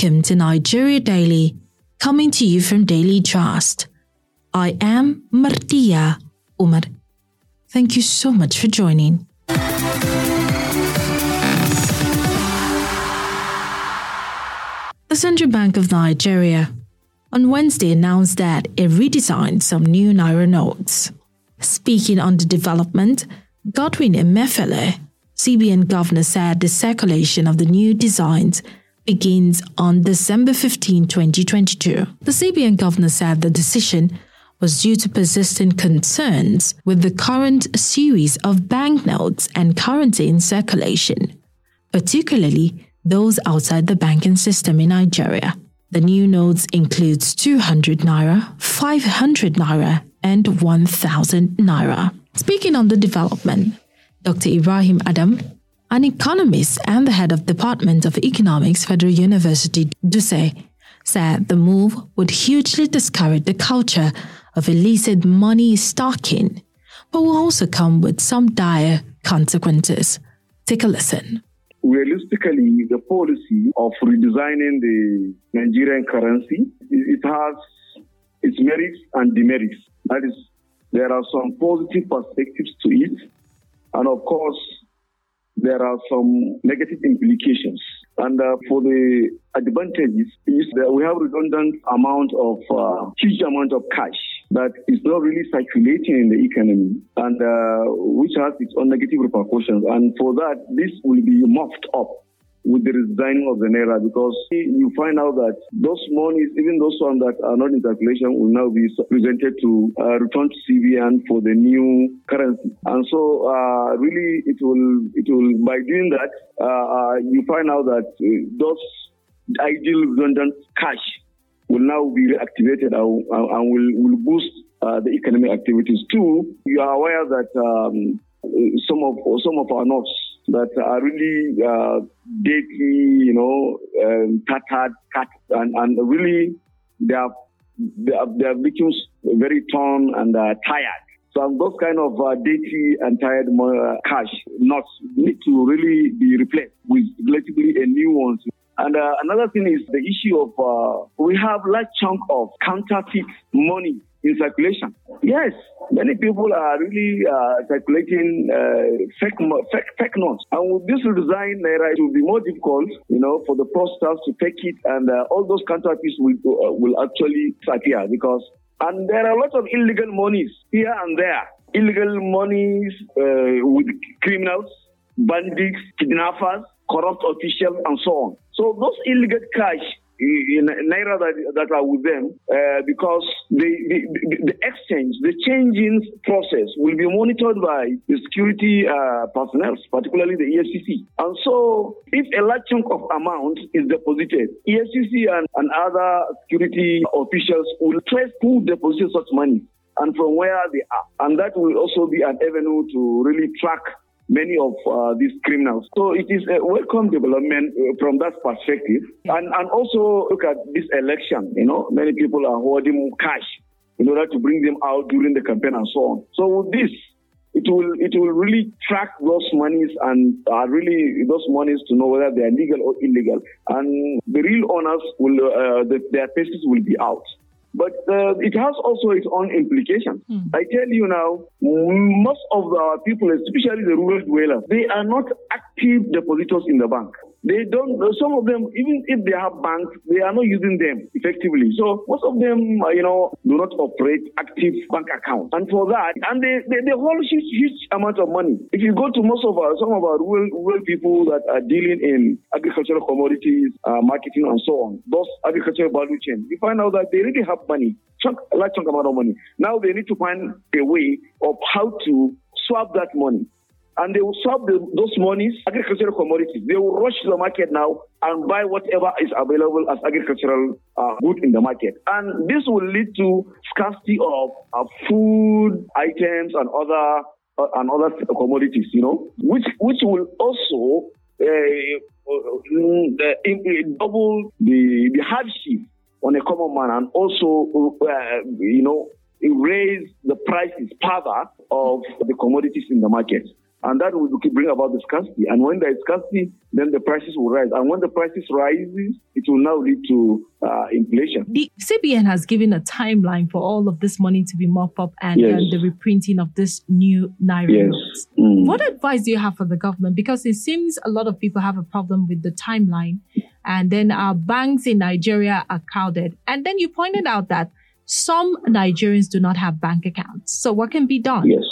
Welcome to Nigeria Daily, coming to you from Daily Trust. I am Martia Umar. Thank you so much for joining. The Central Bank of Nigeria on Wednesday announced that it redesigned some new Naira notes. Speaking on the development, Godwin Emefiele, CBN governor, said the circulation of the new designs begins on December 15, 2022. The CBN governor said the decision was due to persistent concerns with the current series of banknotes and currency in circulation, particularly those outside the banking system in Nigeria. The new notes includes 200 naira, 500 naira, and 1000 naira. Speaking on the development, Dr. Ibrahim Adam, an economist and the head of Department of Economics, Federal University, Dutse, said the move would hugely discourage the culture of illicit money stocking, but will also come with some dire consequences. Take a listen. Realistically, the policy of redesigning the Nigerian currency, it has its merits and demerits. That is, there are some positive perspectives to it, and of course, there are some negative implications. And uh, for the advantages is that we have redundant amount of uh, huge amount of cash that is not really circulating in the economy and uh, which has its own negative repercussions. And for that, this will be muffed up with the redesigning of the naira because you find out that those monies, even those ones that are not in circulation, will now be presented to uh, return to CBN for the new currency. And so, uh, really, it will it will by doing that, uh, uh you find out that uh, those ideal redundant cash will now be reactivated and, and will will boost uh, the economic activities. Two, you are aware that um, some of some of our notes that are really uh, dirty, you know, um, tattered, cut, and, and really they are, they are, they are very torn and uh, tired. So those kind of uh, dirty and tired uh, cash knots need to really be replaced with relatively a new ones. And uh, another thing is the issue of uh, we have large chunk of counterfeit money in circulation. Yes, many people are really uh, circulating uh, fake, fake, fake notes. And with this redesign, Naira, it will be more difficult, you know, for the fraudsters to take it, and uh, all those counterfeits will uh, will actually disappear because. And there are a lot of illegal monies here and there. Illegal monies uh, with criminals, bandits, kidnappers, corrupt officials, and so on. So those illegal cash in naira that, that are with them uh, because the, the, the, exchange, the changing process will be monitored by the security uh, personnel, particularly the EFCC. And so, if a large chunk of amount is deposited, EFCC and, and other security officials will trace who deposited such money and from where they are. And that will also be an avenue to really track many of uh, these criminals. So it is a welcome development uh, from that perspective. And, and also look at this election. You know, many people are hoarding cash in order to bring them out during the campaign and so on. So with this, it will it will really track those monies and uh, really those monies to know whether they are legal or illegal. And the real owners will uh, the, their faces will be out. But uh, it has also its own implications. Mm. I tell you now, most of our people, especially the rural dwellers, they are not active depositors in the bank. They don't, some of them, even if they have banks, they are not using them effectively. So most of them, uh, you know, do not operate active bank accounts. And for that, and they, they, they hold huge, huge amount of money. If you go to most of our, some of our rural, rural people that are dealing in agricultural commodities, uh, marketing and so on, those agricultural value chain, you find out that they really have money, chunk, a large chunk amount of money. Now they need to find a way of how to swap that money and they will swap the, those monies, agricultural commodities. They will rush the market now and buy whatever is available as agricultural uh, good in the market. And this will lead to scarcity of uh, food items and other uh, and other commodities, you know, which which will also uh, uh, double the the hardship on a common man and also, uh, you know, raise the prices further of the commodities in the market. And that will bring about the scarcity. And when there is scarcity, then the prices will rise. And when the prices rises, it will now lead to uh, inflation. The CBN has given a timeline for all of this money to be mopped up and, yes. and the reprinting of this new naira yes. notes. Mm. What advice do you have for the government? Because it seems a lot of people have a problem with the timeline, and then our banks in Nigeria are crowded. And then you pointed out that some Nigerians do not have bank accounts. So what can be done? Yes.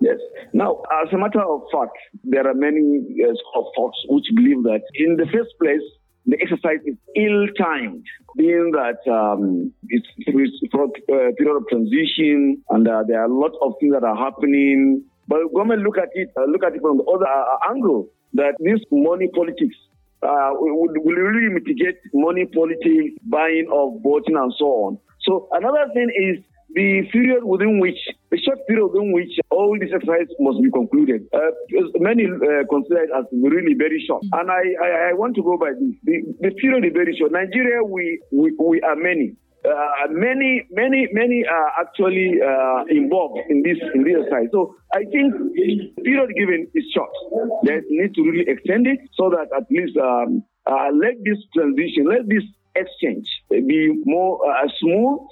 Yes. Now, as a matter of fact, there are many uh, folks which believe that in the first place, the exercise is ill-timed, being that um, it's, it's for a period of transition and uh, there are a lot of things that are happening. But government look at it, uh, look at it from the other uh, angle that this money politics uh, will, will really mitigate money politics, buying of voting and so on. So another thing is the period within which, the short period within which all this exercise must be concluded. Uh, many uh, consider it as really very short. And I, I, I, want to go by this. The, the period is very short. Nigeria, we, we, we are many. Uh, many, many, many are actually uh, involved in this in this exercise. So I think the period given is short. They need to really extend it so that at least um, uh, let this transition, let this exchange be more uh, smooth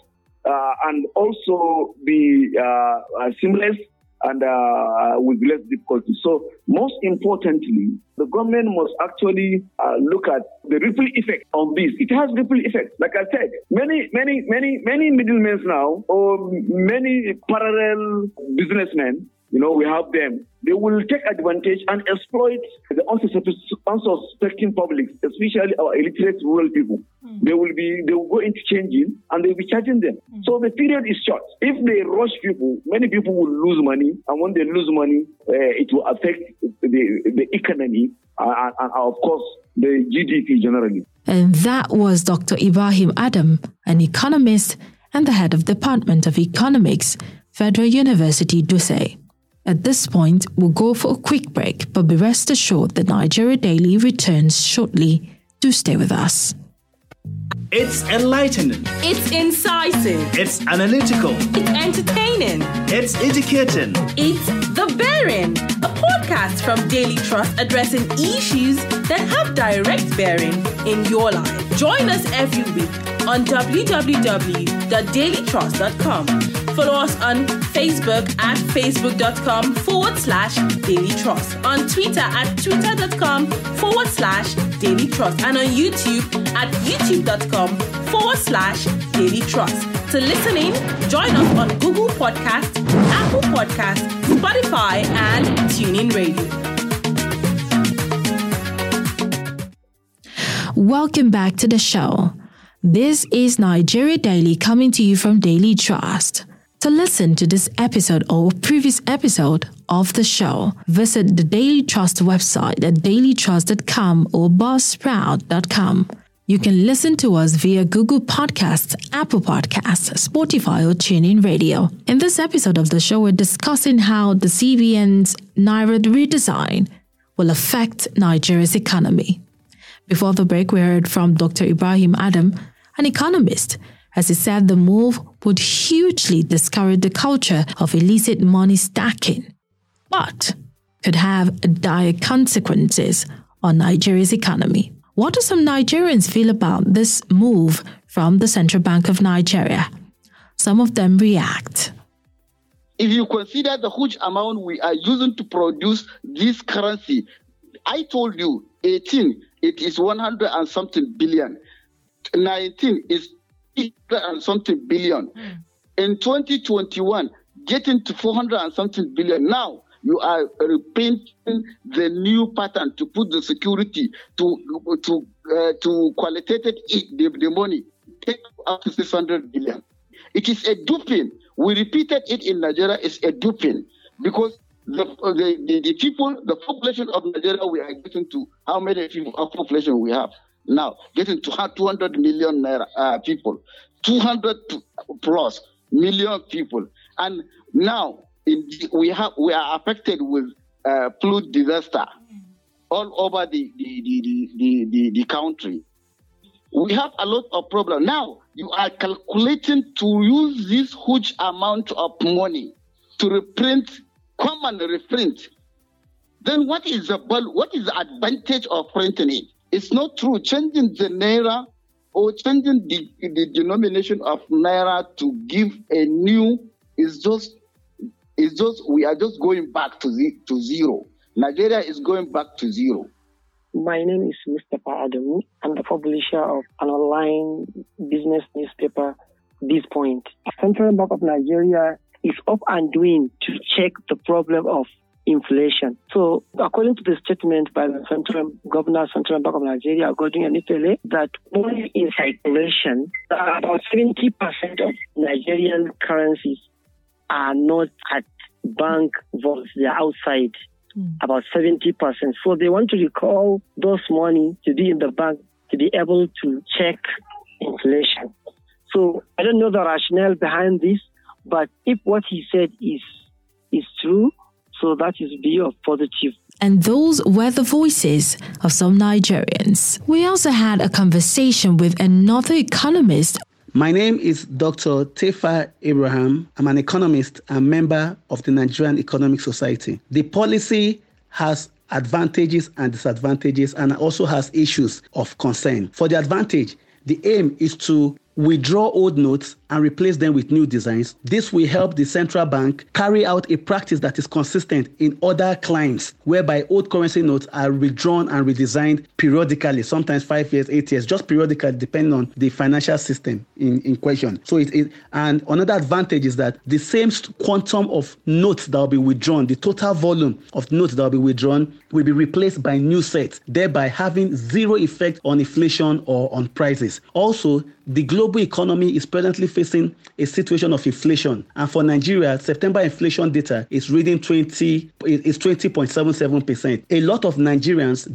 and also be uh, uh, seamless and uh, with less difficulty. So, most importantly, the government must actually uh, look at the ripple effect of this. It has ripple effect. Like I said, many, many, many, many middlemen now, or many parallel businessmen you know, we have them. They will take advantage and exploit the unsuspecting public, especially our illiterate rural people. Mm. They will be, they will go into changing and they'll be charging them. Mm. So the period is short. If they rush people, many people will lose money. And when they lose money, uh, it will affect the, the economy and, and, and, of course, the GDP generally. And that was Dr. Ibrahim Adam, an economist and the head of Department of Economics, Federal University, Dutse. At this point, we'll go for a quick break, but be rest assured that Nigeria Daily returns shortly. Do stay with us. It's enlightening. It's incisive. It's analytical. It's entertaining. It's educating. It's The Bearing, a podcast from Daily Trust addressing issues that have direct bearing in your life. Join us every week on www.dailytrust.com Follow us on Facebook at facebook.com forward slash daily trust, on Twitter at twitter.com forward slash daily trust, and on YouTube at youtube.com forward slash daily trust. To listen in, join us on Google Podcast, Apple Podcast, Spotify, and TuneIn Radio. Welcome back to the show. This is Nigeria Daily coming to you from Daily Trust. To listen to this episode or previous episode of the show, visit the Daily Trust website at dailytrust.com or buzzsprout.com. You can listen to us via Google Podcasts, Apple Podcasts, Spotify, or TuneIn Radio. In this episode of the show, we're discussing how the CBN's Naira redesign will affect Nigeria's economy. Before the break, we heard from Dr. Ibrahim Adam, an economist as he said the move would hugely discourage the culture of illicit money stacking, but could have dire consequences on Nigeria's economy. What do some Nigerians feel about this move from the Central Bank of Nigeria? Some of them react. If you consider the huge amount we are using to produce this currency, I told you 18, it is 100 and something billion. 19 is and something billion. Mm. In 2021, getting to 400 and something billion. Now, you are repainting the new pattern to put the security to to uh, to qualitative the, the money take up to 600 billion. It is a duping. We repeated it in Nigeria. It's a duping because the, the, the, the, people, the population of Nigeria, we are getting to how many people, our population we have. Now, getting to 200 million uh, people, 200 plus million people. And now in, we have we are affected with uh, flood disaster all over the the, the, the, the, the country. We have a lot of problem. Now you are calculating to use this huge amount of money to reprint, come and reprint then what is the what is the advantage of printing it? It's not true. Changing the naira or changing the, the denomination of naira to give a new is just is just we are just going back to the, to zero. Nigeria is going back to zero. My name is Mr. Adamu. I'm the publisher of an online business newspaper, This Point. Central Bank of Nigeria is up and doing to check the problem of inflation. So, according to the statement by the Central Governor, Central Bank of Nigeria, Godwin Emefiele, that only in circulation, about 70% of Nigerian currencies are not at bank vaults, they're outside. Mm. About 70%. So they want to recall those money to be in the bank to be able to check inflation. So I don't know the rationale behind this, but if what he said is is true, so that is be of positive. And those were the voices of some Nigerians. We also had a conversation with another economist. My name is Dr. Tefa Abraham. I'm an economist and member of the Nigerian Economic Society. The policy has advantages and disadvantages and also has issues of concern. For the advantage, the aim is to withdraw old notes and replace them with new designs. This will help the central bank carry out a practice that is consistent in other climes, whereby old currency notes are redrawn and redesigned periodically, sometimes five years, eight years, just periodically, depending on the financial system in, in question. So it, it and another advantage is that the same quantum of notes that will be withdrawn, the total volume of notes that will be withdrawn, will be replaced by new sets, thereby having zero effect on inflation or on prices. Also, the global economy is presently facing a situation of inflation. And for Nigeria, September inflation data is reading 20 is 20.77%. A lot of Nigerians,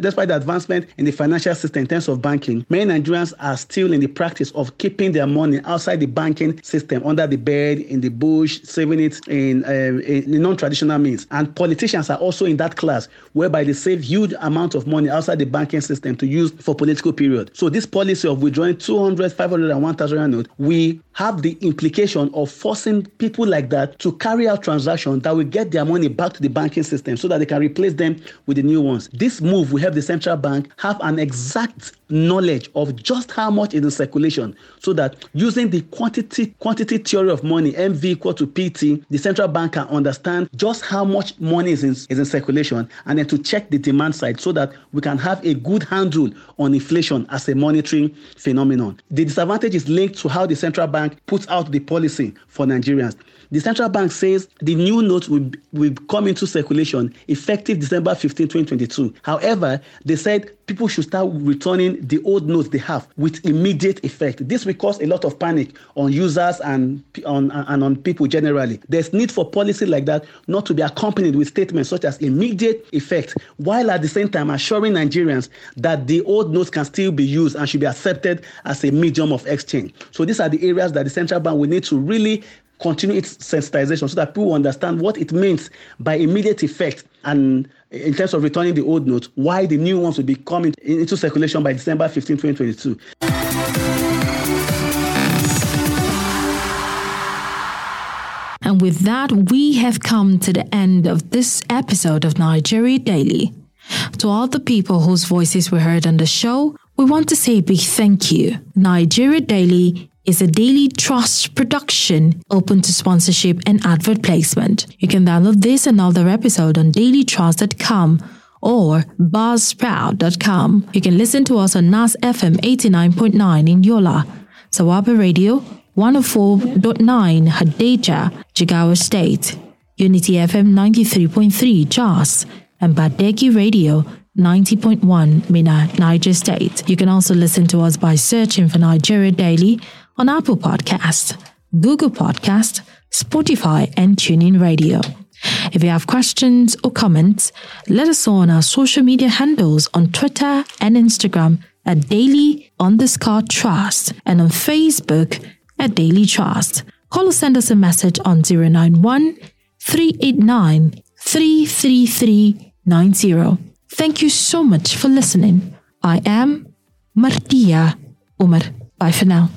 despite the advancement in the financial system in terms of banking, many Nigerians are still in the practice of keeping their money outside the banking system, under the bed, in the bush, saving it in, uh, in non-traditional means. And politicians are also in that class, whereby they save huge amount of money outside the banking system to use for political period. So this policy of withdrawing 200 500, 500 and 1000 note, we have the implication of forcing people like that to carry out transactions that will get their money back to the banking system so that they can replace them with the new ones. This move will help the central bank have an exact knowledge of just how much is in circulation so that using the quantity quantity theory of money mv equal to pt the central bank can understand just how much money is in, is in circulation and then to check the demand side so that we can have a good handle on inflation as a monetary phenomenon the disadvantage is linked to how the central bank puts out the policy for nigerians the central bank says the new notes will, will come into circulation effective December 15, 2022. However, they said people should start returning the old notes they have with immediate effect. This will cause a lot of panic on users and on and on people generally. There's need for policy like that not to be accompanied with statements such as immediate effect, while at the same time assuring Nigerians that the old notes can still be used and should be accepted as a medium of exchange. So these are the areas that the central bank will need to really continue its sensitization so that people understand what it means by immediate effect and in terms of returning the old notes, why the new ones will be coming into circulation by December 15, 2022. And with that, we have come to the end of this episode of Nigeria Daily. To all the people whose voices we heard on the show, we want to say a big thank you. Nigeria Daily is a daily trust production open to sponsorship and advert placement. You can download this and other episode on dailytrust.com or buzzsprout.com. You can listen to us on NAS FM 89.9 in Yola, Sawaba Radio 104.9 Hadejia, Jigawa State, Unity FM 93.3 Jos, and Badeggi Radio 90.1 Minna, Niger State. You can also listen to us by searching for Nigeria Daily on Apple Podcast, Google Podcast, Spotify, and TuneIn Radio. If you have questions or comments, let us know on our social media handles on Twitter and Instagram at daily underscore trust and on Facebook at daily trust. Call or send us a message on 091 389 33390. Thank you so much for listening. I am Martia Umar. Bye for now.